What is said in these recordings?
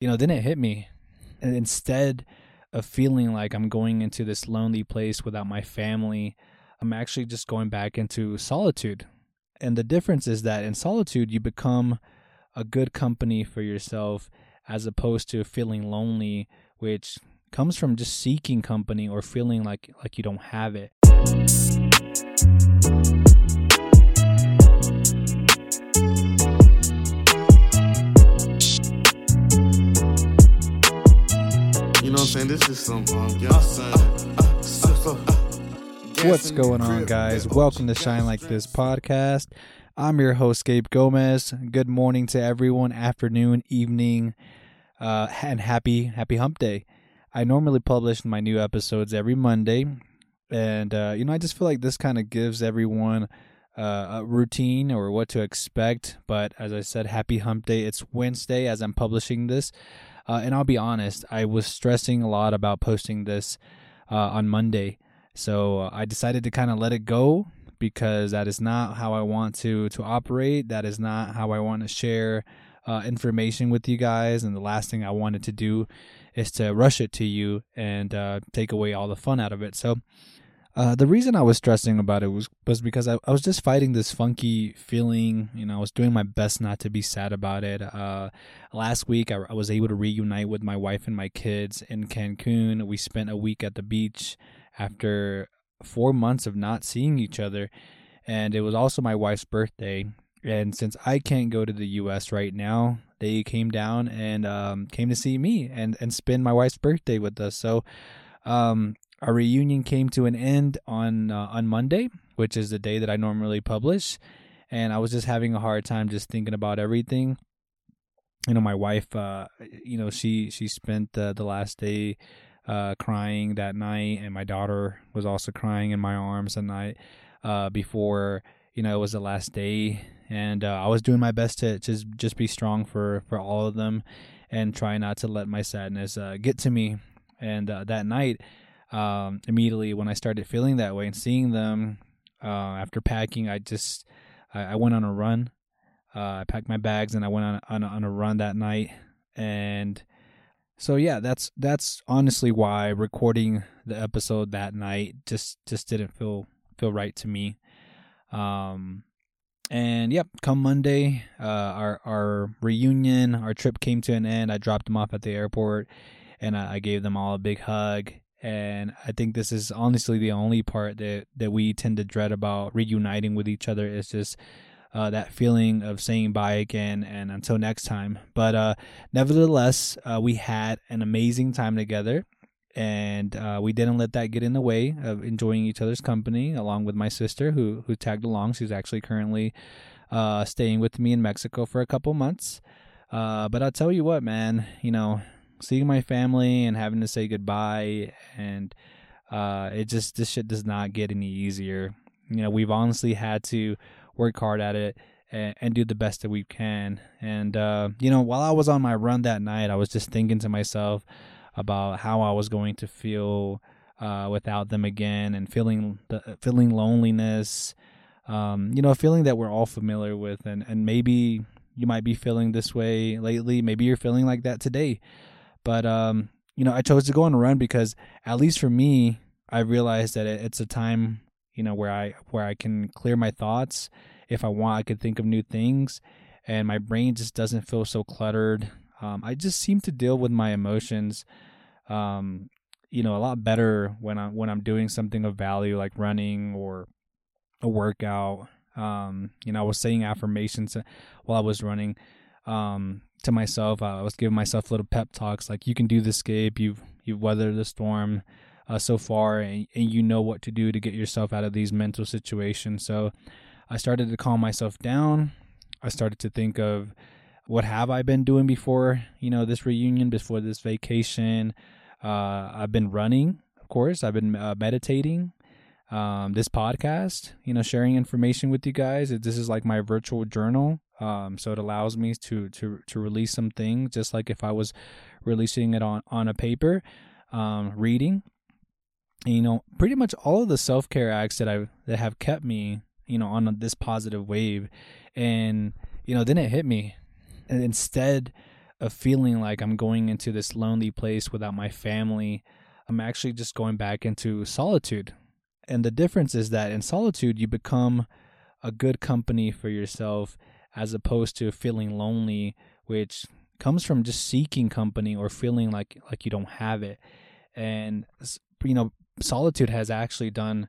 you know, then it hit me. And instead of feeling like I'm going into this lonely place without my family, I'm actually just going back into solitude. And the difference is that in solitude, you become a good company for yourself as opposed to feeling lonely, which comes from just seeking company or feeling like like you don't have it. You know what I'm saying? This is some um, young son. What's going on, guys? Welcome to Shine Like This podcast. I'm your host, Gabe Gomez. Good morning to everyone, afternoon, evening, uh, and happy, happy hump day. I normally publish my new episodes every Monday, and, uh, you know, I just feel like this kind of gives everyone uh, a routine or what to expect. But as I said, happy hump day. It's Wednesday as I'm publishing this. Uh, and I'll be honest, I was stressing a lot about posting this uh, on Monday. So uh, I decided to kind of let it go because that is not how I want to to operate. That is not how I want to share uh, information with you guys. And the last thing I wanted to do is to rush it to you and uh, take away all the fun out of it. So uh, the reason I was stressing about it was was because I, I was just fighting this funky feeling. You know, I was doing my best not to be sad about it. Uh, last week, I, I was able to reunite with my wife and my kids in Cancun. We spent a week at the beach after four months of not seeing each other, and it was also my wife's birthday. And since I can't go to the U.S. right now, they came down and um, came to see me and and spend my wife's birthday with us. So. Um, our reunion came to an end on uh, on Monday, which is the day that I normally publish, and I was just having a hard time just thinking about everything. You know, my wife, uh, you know, she she spent uh, the last day uh, crying that night, and my daughter was also crying in my arms that night uh, before you know it was the last day, and uh, I was doing my best to just just be strong for for all of them, and try not to let my sadness get to me. And that night, um, immediately when I started feeling that way and seeing them uh, after packing, I just I, I went on a run. Uh, I packed my bags and I went on on a, on a run that night, and so yeah, that's that's honestly why recording the episode that night just just didn't feel feel right to me. Um, and yep, come Monday, uh, our our reunion, our trip came to an end. I dropped them off at the airport, and I, I gave them all a big hug and I think this is honestly the only part that that we tend to dread about reuniting with each other is just uh, that feeling of saying bye again and until next time. But uh, nevertheless, uh, we had an amazing time together, and uh, we didn't let that get in the way of enjoying each other's company. Along with my sister, who who tagged along, she's actually currently uh, staying with me in Mexico for a couple months. Uh, but I'll tell you what, man, you know seeing my family and having to say goodbye and uh, it just this shit does not get any easier. You know, we've honestly had to work hard at it and, and do the best that we can. And uh, you know, while I was on my run that night, I was just thinking to myself about how I was going to feel uh, without them again, and feeling the feeling loneliness. Um, you know, a feeling that we're all familiar with, and and maybe you might be feeling this way lately. Maybe you're feeling like that today. But um, you know, I chose to go on a run because at least for me, I realized that it's a time, you know, where I where I can clear my thoughts. If I want, I could think of new things, and my brain just doesn't feel so cluttered. Um, I just seem to deal with my emotions, um, you know, a lot better when I when I'm doing something of value like running or a workout. Um, you know, I was saying affirmations while I was running. Um, to myself. I was giving myself little pep talks like, "You can do this, Gabe. You've you've weathered the storm uh, so far, and, and you know what to do to get yourself out of these mental situations." So I started to calm myself down. I started to think of what have I been doing before, you know, this reunion, before this vacation. Uh, I've been running, of course. I've been uh, meditating. Um, this podcast, you know, sharing information with you guys. This is like my virtual journal. Um, so it allows me to to to release some things, just like if I was releasing it on on a paper. Um, reading, and, you know, pretty much all of the self care acts that I that have kept me, you know, on this positive wave, and you know, then it hit me, and instead of feeling like I'm going into this lonely place without my family, I'm actually just going back into solitude. And the difference is that in solitude, you become a good company for yourself as opposed to feeling lonely, which comes from just seeking company or feeling like like you don't have it. And you know, solitude has actually done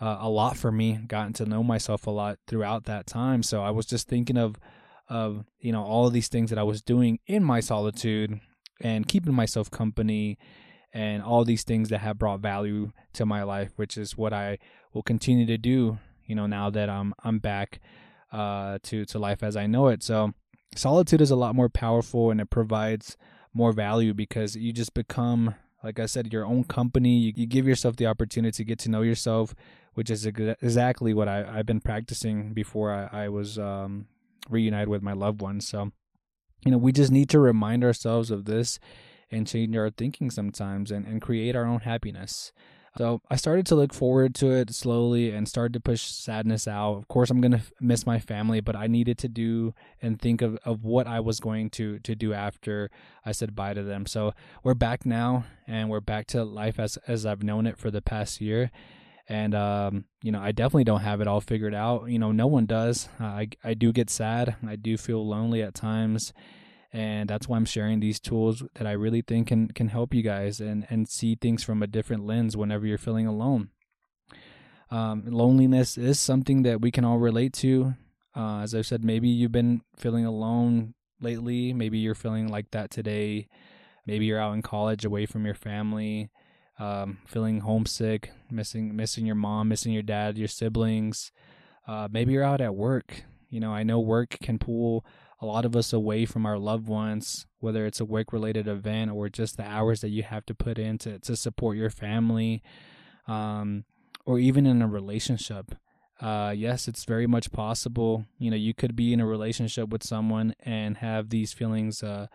uh, a lot for me, gotten to know myself a lot throughout that time. So I was just thinking of of you know all of these things that I was doing in my solitude and keeping myself company and all these things that have brought value to my life, which is what I will continue to do. You know, now that I'm I'm back uh, to to life as I know it. So solitude is a lot more powerful and it provides more value because you just become like I said, your own company. You, you give yourself the opportunity to get to know yourself, which is exactly what I, I've been practicing before I, I was um, reunited with my loved ones. So, you know, we just need to remind ourselves of this and change our thinking sometimes and, and create our own happiness. So I started to look forward to it slowly and started to push sadness out. Of course, I'm gonna miss my family, but I needed to do and think of, of what I was going to to do after I said bye to them. So we're back now, and we're back to life as as I've known it for the past year. And um, you know, I definitely don't have it all figured out. You know, no one does. I I do get sad. I do feel lonely at times and that's why I'm sharing these tools that I really think can can help you guys and and see things from a different lens whenever you're feeling alone. Um, loneliness is something that we can all relate to. Uh, as I've said, maybe you've been feeling alone lately. Maybe you're feeling like that today. Maybe you're out in college, away from your family, um, feeling homesick, missing missing your mom, missing your dad, your siblings. Uh, maybe you're out at work. You know, I know work can pull a lot of us away from our loved ones, whether it's a work related event or just the hours that you have to put in to, to support your family, um, or even in a relationship. Uh, yes, it's very much possible. You know, you could be in a relationship with someone and have these feelings uh,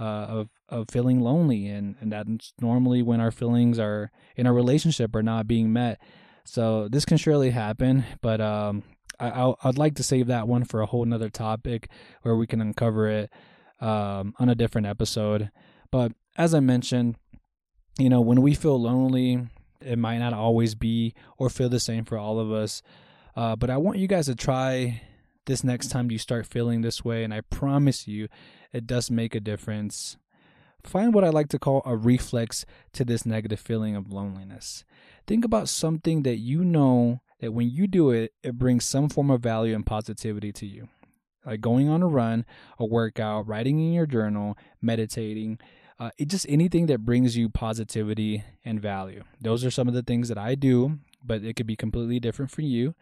uh, of of feeling lonely, and and that's normally when our feelings are in a relationship are not being met. So this can surely happen, but um, I, I'd like to save that one for a whole nother topic where we can uncover it um, on a different episode. But as I mentioned, you know, when we feel lonely, it might not always be or feel the same for all of us. Uh, but I want you guys to try this next time you start feeling this way, and I promise you, it does make a difference. Find what I like to call a reflex to this negative feeling of loneliness. Think about something that you know that when you do it, it brings some form of value and positivity to you. Like going on a run, a workout, writing in your journal, meditating, uh, it just anything that brings you positivity and value. Those are some of the things that I do, but it could be completely different for you.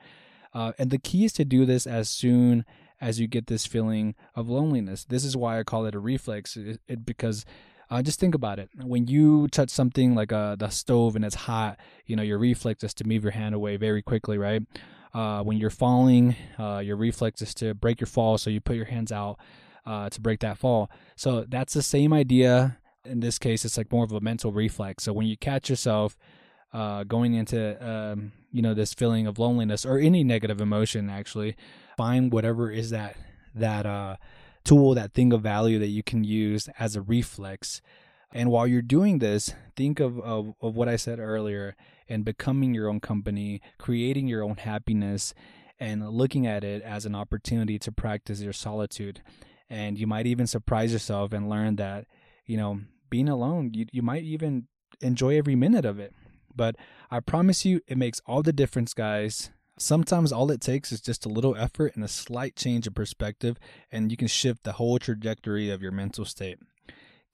Uh, and the key is to do this as soon as you get this feeling of loneliness. This is why I call it a reflex, it, it because uh, just think about it. When you touch something like uh, the stove and it's hot, you know, your reflex is to move your hand away very quickly, right? Uh, when you're falling, uh, your reflex is to break your fall, so you put your hands out uh, to break that fall. So that's the same idea. In this case, it's like more of a mental reflex. So when you catch yourself uh, going into, um, you know, this feeling of loneliness or any negative emotion, actually, find whatever is that that tool, that thing of value that you can use as a reflex. And while you're doing this, think of, of, of what I said earlier and becoming your own company, creating your own happiness, and looking at it as an opportunity to practice your solitude. And you might even surprise yourself and learn that, you know, being alone, you, you might even enjoy every minute of it. But I promise you, it makes all the difference, guys. Sometimes all it takes is just a little effort and a slight change of perspective, and you can shift the whole trajectory of your mental state.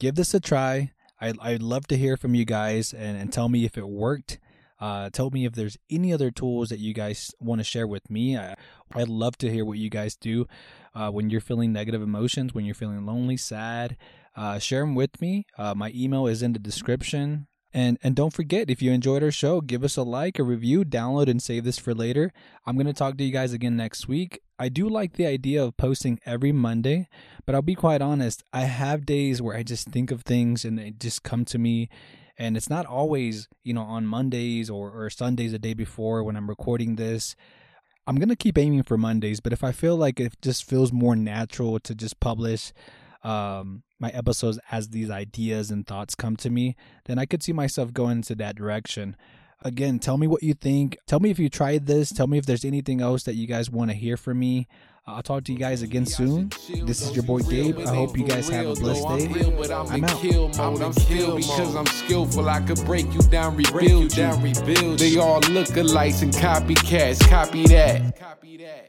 Give this a try. I, I'd love to hear from you guys and, and tell me if it worked. Uh, tell me if there's any other tools that you guys want to share with me. I, would love to hear what you guys do uh, when you're feeling negative emotions, when you're feeling lonely, sad. Uh, share them with me. Uh, my email is in the description. And and don't forget, if you enjoyed our show, give us a like, a review, download and save this for later. I'm gonna talk to you guys again next week. I do like the idea of posting every Monday, but I'll be quite honest, I have days where I just think of things and they just come to me and it's not always, you know, on Mondays or, or Sundays the day before when I'm recording this. I'm gonna keep aiming for Mondays, but if I feel like it just feels more natural to just publish um, my episodes as these ideas and thoughts come to me, then I could see myself going into that direction. Again, tell me what you think. Tell me if you tried this. Tell me if there's anything else that you guys want to hear from me. I'll talk to you guys again soon. This is your boy Gabe. I hope you guys have a blessed day. I'm out. Kill mode. I'm still because I'm skillful. I could break you down, rebuild you. They all look alike and copycats. Copy that. Copy that.